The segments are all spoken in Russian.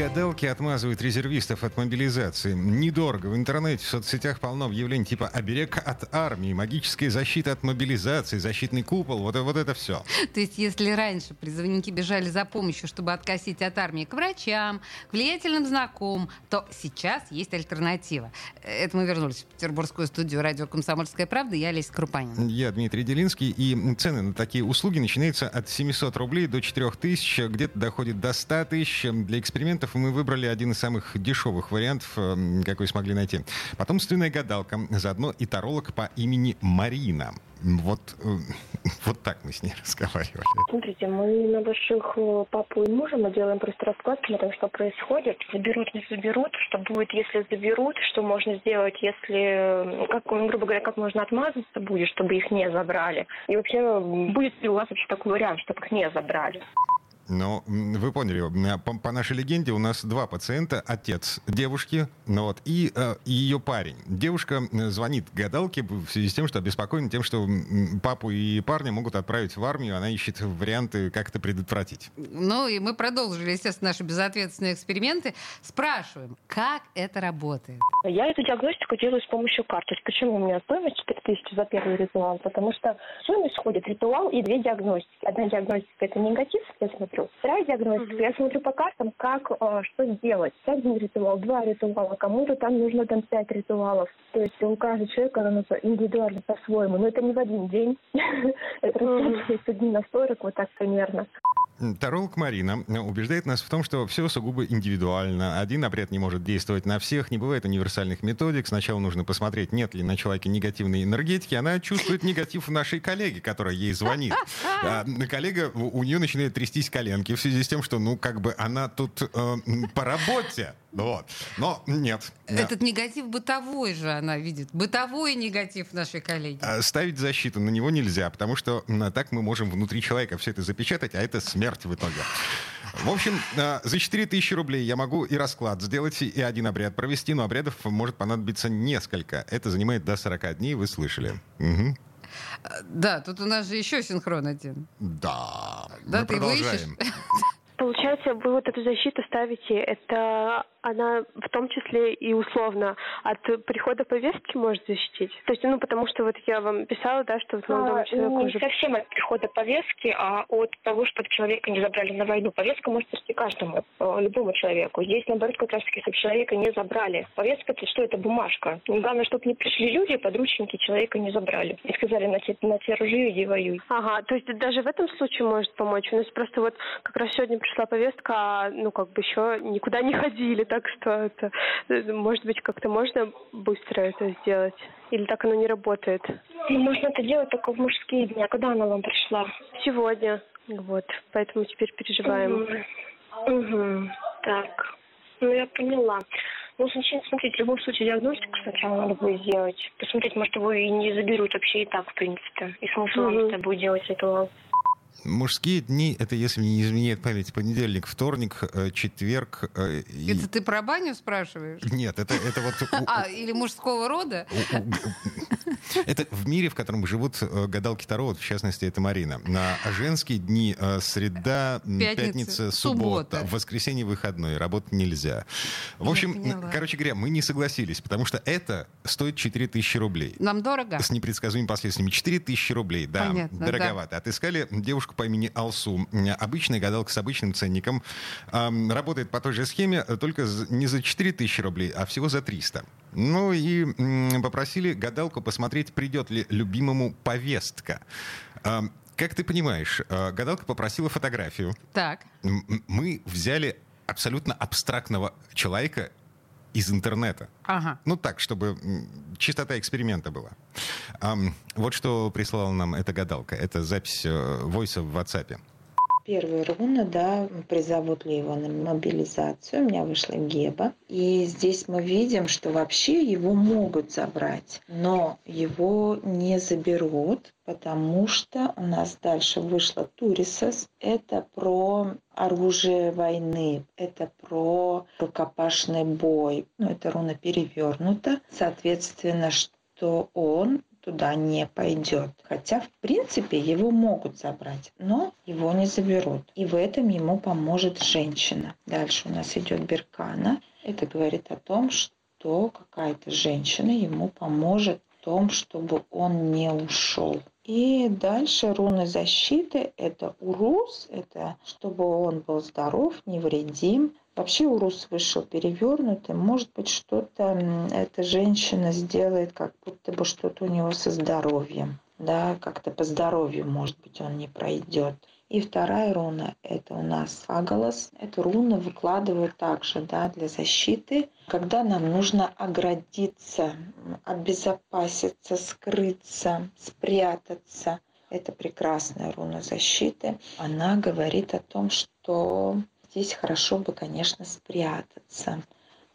Гадалки отмазывают резервистов от мобилизации. Недорого. В интернете, в соцсетях полно объявлений типа «Оберег от армии», «Магическая защита от мобилизации», «Защитный купол». Вот, вот это все. То есть, если раньше призывники бежали за помощью, чтобы откосить от армии к врачам, к влиятельным знакомым, то сейчас есть альтернатива. Это мы вернулись в петербургскую студию радио «Комсомольская правда». Я Олеся Крупанин. Я Дмитрий Делинский. И цены на такие услуги начинаются от 700 рублей до 4000, где-то доходит до 100 тысяч. Для экспериментов вариантов, мы выбрали один из самых дешевых вариантов, э, какой смогли найти. Потомственная гадалка, заодно и таролог по имени Марина. Вот, э, вот так мы с ней разговаривали. Смотрите, мы на ваших э, папу и мужа мы делаем просто расклад, смотрим, что происходит. Заберут, не заберут, что будет, если заберут, что можно сделать, если, как, грубо говоря, как можно отмазаться будет, чтобы их не забрали. И вообще, будет ли у вас вообще такой вариант, чтобы их не забрали? Но вы поняли, по, по нашей легенде у нас два пациента. Отец девушки ну вот, и, э, ее парень. Девушка звонит гадалке в связи с тем, что обеспокоена тем, что папу и парня могут отправить в армию. Она ищет варианты, как это предотвратить. Ну и мы продолжили, естественно, наши безответственные эксперименты. Спрашиваем, как это работает? Я эту диагностику делаю с помощью карт. То есть почему у меня стоимость 4000 за первый ритуал? Потому что стоимость входит ритуал и две диагностики. Одна диагностика – это негатив, я смотрю, смотрю. Вторая диагностика, угу. я смотрю по картам, как, э, что сделать. Один ритуал, два ритуала, кому-то там нужно там пять ритуалов. То есть у каждого человека оно индивидуально по-своему. Но это не в один день. Это раскладывается дней на 40, вот так примерно. Таролог Марина убеждает нас в том, что все сугубо индивидуально. Один обряд не может действовать на всех, не бывает универсальных методик. Сначала нужно посмотреть, нет ли на человеке негативной энергетики. Она чувствует негатив в нашей коллеге, которая ей звонит. А коллега, у нее начинает трястись коленки в связи с тем, что, ну, как бы она тут э, по работе. Вот. Но нет. Этот негатив бытовой же она видит. Бытовой негатив нашей коллеги. А ставить защиту на него нельзя, потому что так мы можем внутри человека все это запечатать, а это смерть в итоге. В общем, за 4000 рублей я могу и расклад сделать, и один обряд провести, но обрядов может понадобиться несколько. Это занимает до 40 дней, вы слышали. Угу. Да, тут у нас же еще синхрон один. Да, да мы ты продолжаем. Получается, вы вот эту защиту ставите, это она в том числе и условно от прихода повестки может защитить? То есть, ну, потому что вот я вам писала, да, что вот молодому а, человеку не уже... совсем от прихода повестки, а от того, чтобы человека не забрали на войну. Повестка может прийти каждому, э, любому человеку. Здесь, наоборот, как раз-таки, чтобы человека не забрали. Повестка, это что? Это бумажка. Главное, чтобы не пришли люди, подручники человека не забрали. И сказали, на те, на те ружье иди воюй. Ага, то есть даже в этом случае может помочь? У нас просто вот как раз сегодня пришла повестка, а, ну, как бы еще никуда не ходили, так что это, может быть, как-то можно быстро это сделать? Или так оно не работает? Ну, можно это делать только в мужские дни. А когда она вам пришла? Сегодня. Вот, поэтому теперь переживаем. Угу. угу. Так, ну я поняла. Ну, сначала, смотрите, в любом случае диагностику сначала надо будет сделать. Посмотреть, может, его и не заберут вообще и так, в принципе. И смысл угу. вам будет делать ритуал. Мужские дни, это, если не изменяет память, понедельник, вторник, э, четверг. Э, и... Это ты про баню спрашиваешь? Нет, это, это вот... А, или мужского рода? Это в мире, в котором живут э, гадалки Таро, в частности, это Марина. На женские дни среда, пятница, пятница суббота, суббота. В воскресенье выходной, работать нельзя. В общем, короче говоря, мы не согласились, потому что это стоит 4000 рублей. Нам дорого? С непредсказуемыми последствиями. 4000 рублей, да, Понятно, дороговато. Да. Отыскали девушку девушку по имени Алсу. Обычная гадалка с обычным ценником. Работает по той же схеме, только не за 4000 рублей, а всего за 300. Ну и попросили гадалку посмотреть, придет ли любимому повестка. Как ты понимаешь, э, гадалка попросила фотографию. Так. Мы взяли абсолютно абстрактного человека из интернета. Ага. Ну так, чтобы чистота эксперимента была. Um, вот что прислала нам эта гадалка. Это запись э, войса в WhatsApp. Первая руна, да, призовут ли его на мобилизацию. У меня вышла Геба. И здесь мы видим, что вообще его могут забрать, но его не заберут, потому что у нас дальше вышла Турисос. Это про оружие войны, это про рукопашный бой. Ну, это руна перевернута. Соответственно, что он туда не пойдет. Хотя, в принципе, его могут забрать, но его не заберут. И в этом ему поможет женщина. Дальше у нас идет Беркана. Это говорит о том, что какая-то женщина ему поможет в том, чтобы он не ушел. И дальше руны защиты – это урус, это чтобы он был здоров, невредим, Вообще урус вышел перевернутым. Может быть, что-то эта женщина сделает, как будто бы что-то у него со здоровьем. Да, как-то по здоровью, может быть, он не пройдет. И вторая руна – это у нас фагалос. Эту руну выкладывают также да, для защиты, когда нам нужно оградиться, обезопаситься, скрыться, спрятаться. Это прекрасная руна защиты. Она говорит о том, что здесь хорошо бы, конечно, спрятаться,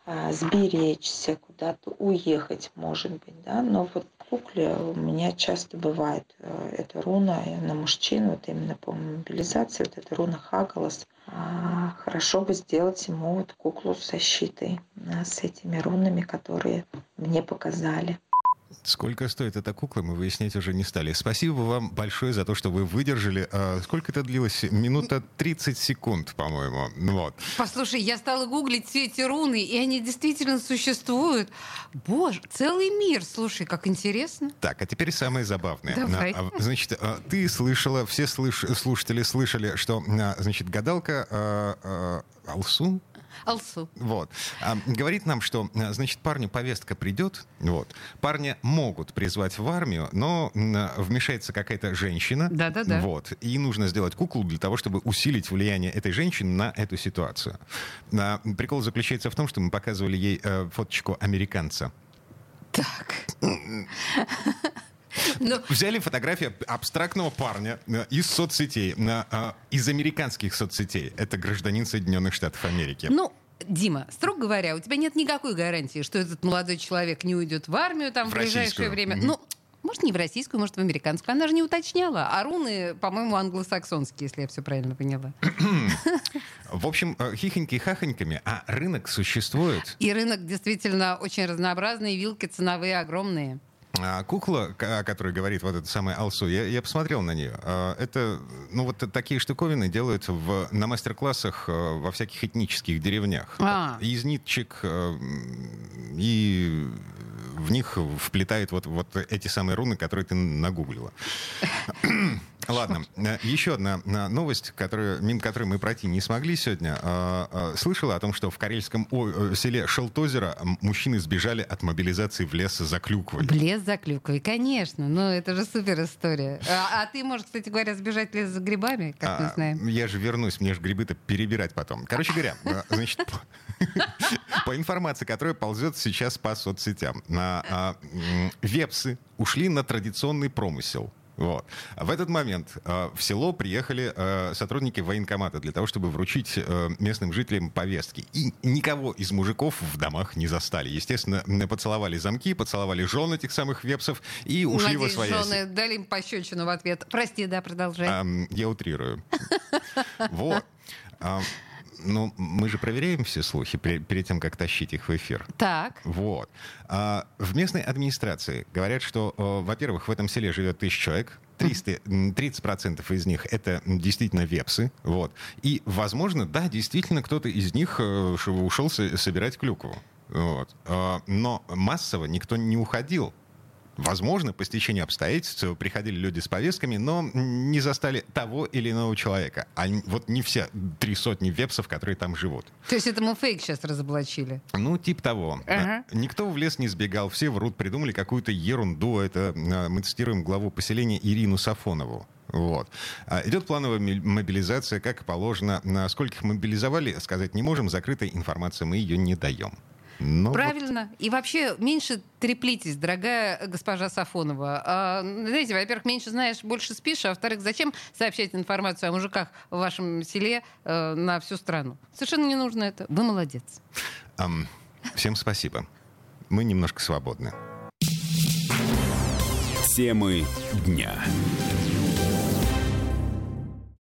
а, сберечься, куда-то уехать, может быть, да, но вот кукле у меня часто бывает э, эта руна на мужчину, вот именно по мобилизации, вот эта руна Хагалас, а, хорошо бы сделать ему вот куклу с защитой, с этими рунами, которые мне показали. Сколько стоит эта кукла, мы выяснять уже не стали. Спасибо вам большое за то, что вы выдержали. А сколько это длилось? Минута 30 секунд, по-моему. Вот. Послушай, я стала гуглить все эти руны, и они действительно существуют. Боже, целый мир. Слушай, как интересно. Так, а теперь самое забавное. Давай. А, значит, а, ты слышала, все слыш, слушатели слышали, что, значит, гадалка Алсу, Алсу. Вот. А, говорит нам, что, а, значит, парню повестка придет, вот. Парня могут призвать в армию, но вмешается какая-то женщина. Да-да-да. Вот. И нужно сделать куклу для того, чтобы усилить влияние этой женщины на эту ситуацию. А, прикол заключается в том, что мы показывали ей а, фоточку американца. Так. Но... Взяли фотографию абстрактного парня э, из соцсетей, э, из американских соцсетей. Это гражданин Соединенных Штатов Америки. Ну, Дима, строго говоря, у тебя нет никакой гарантии, что этот молодой человек не уйдет в армию там в, в ближайшее время. Mm-hmm. Ну, может, не в российскую, может, в американскую. Она же не уточняла. А руны, по-моему, англосаксонские, если я все правильно поняла. В общем, э, хихоньки-хахоньками, а рынок существует. И рынок действительно очень разнообразный, вилки ценовые огромные. А кукла, о которой говорит вот эта самая Алсу, я, я посмотрел на нее. А, это, ну вот такие штуковины делают в, на мастер-классах э, во всяких этнических деревнях. А. Из нитчик э, и в них вплетают вот, вот эти самые руны, которые ты нагуглила. Ладно, э, еще одна э, новость, которую, мимо которой мы пройти не смогли сегодня. А, слышала о том, что в карельском э, селе Шелтозеро мужчины сбежали от мобилизации в лес за клюквой. В лес за клюквой, конечно. Ну, это же супер история. А, а ты можешь, кстати говоря, сбежать в лес за грибами, как а, мы знаем. Я же вернусь, мне же грибы-то перебирать потом. Короче говоря, значит, по информации, которая ползет сейчас по соцсетям, вепсы ушли на традиционный промысел. Вот. В этот момент э, в село приехали э, сотрудники военкомата для того, чтобы вручить э, местным жителям повестки. И никого из мужиков в домах не застали. Естественно, поцеловали замки, поцеловали жен этих самых вепсов и ушли Надеюсь, во своясь. жены дали им пощечину в ответ. Прости, да, продолжай. Я утрирую. Вот. Ну, мы же проверяем все слухи перед тем, как тащить их в эфир. Так. Вот. А, в местной администрации говорят, что, во-первых, в этом селе живет тысяча человек, 300, 30% из них это действительно вепсы. Вот. И, возможно, да, действительно, кто-то из них э, ушел собирать клюкву. Вот. А, но массово никто не уходил. Возможно, по стечению обстоятельств приходили люди с повестками, но не застали того или иного человека. А вот не все три сотни вепсов, которые там живут. То есть это мы фейк сейчас разоблачили? Ну, тип того. Ага. Никто в лес не сбегал, все врут, придумали какую-то ерунду. Это а, мы цитируем главу поселения Ирину Сафонову. Вот. А, идет плановая мобилизация, как положено. На скольких мобилизовали, сказать не можем. Закрытая информация, мы ее не даем. Ну, вот Правильно. И вообще меньше треплитесь, дорогая госпожа Сафонова. А, знаете, во-первых, меньше знаешь, больше спишь, а во-вторых, зачем сообщать информацию о мужиках в вашем селе э, на всю страну? Совершенно не нужно это. Вы молодец. ам, всем спасибо. Мы немножко свободны. Темы дня.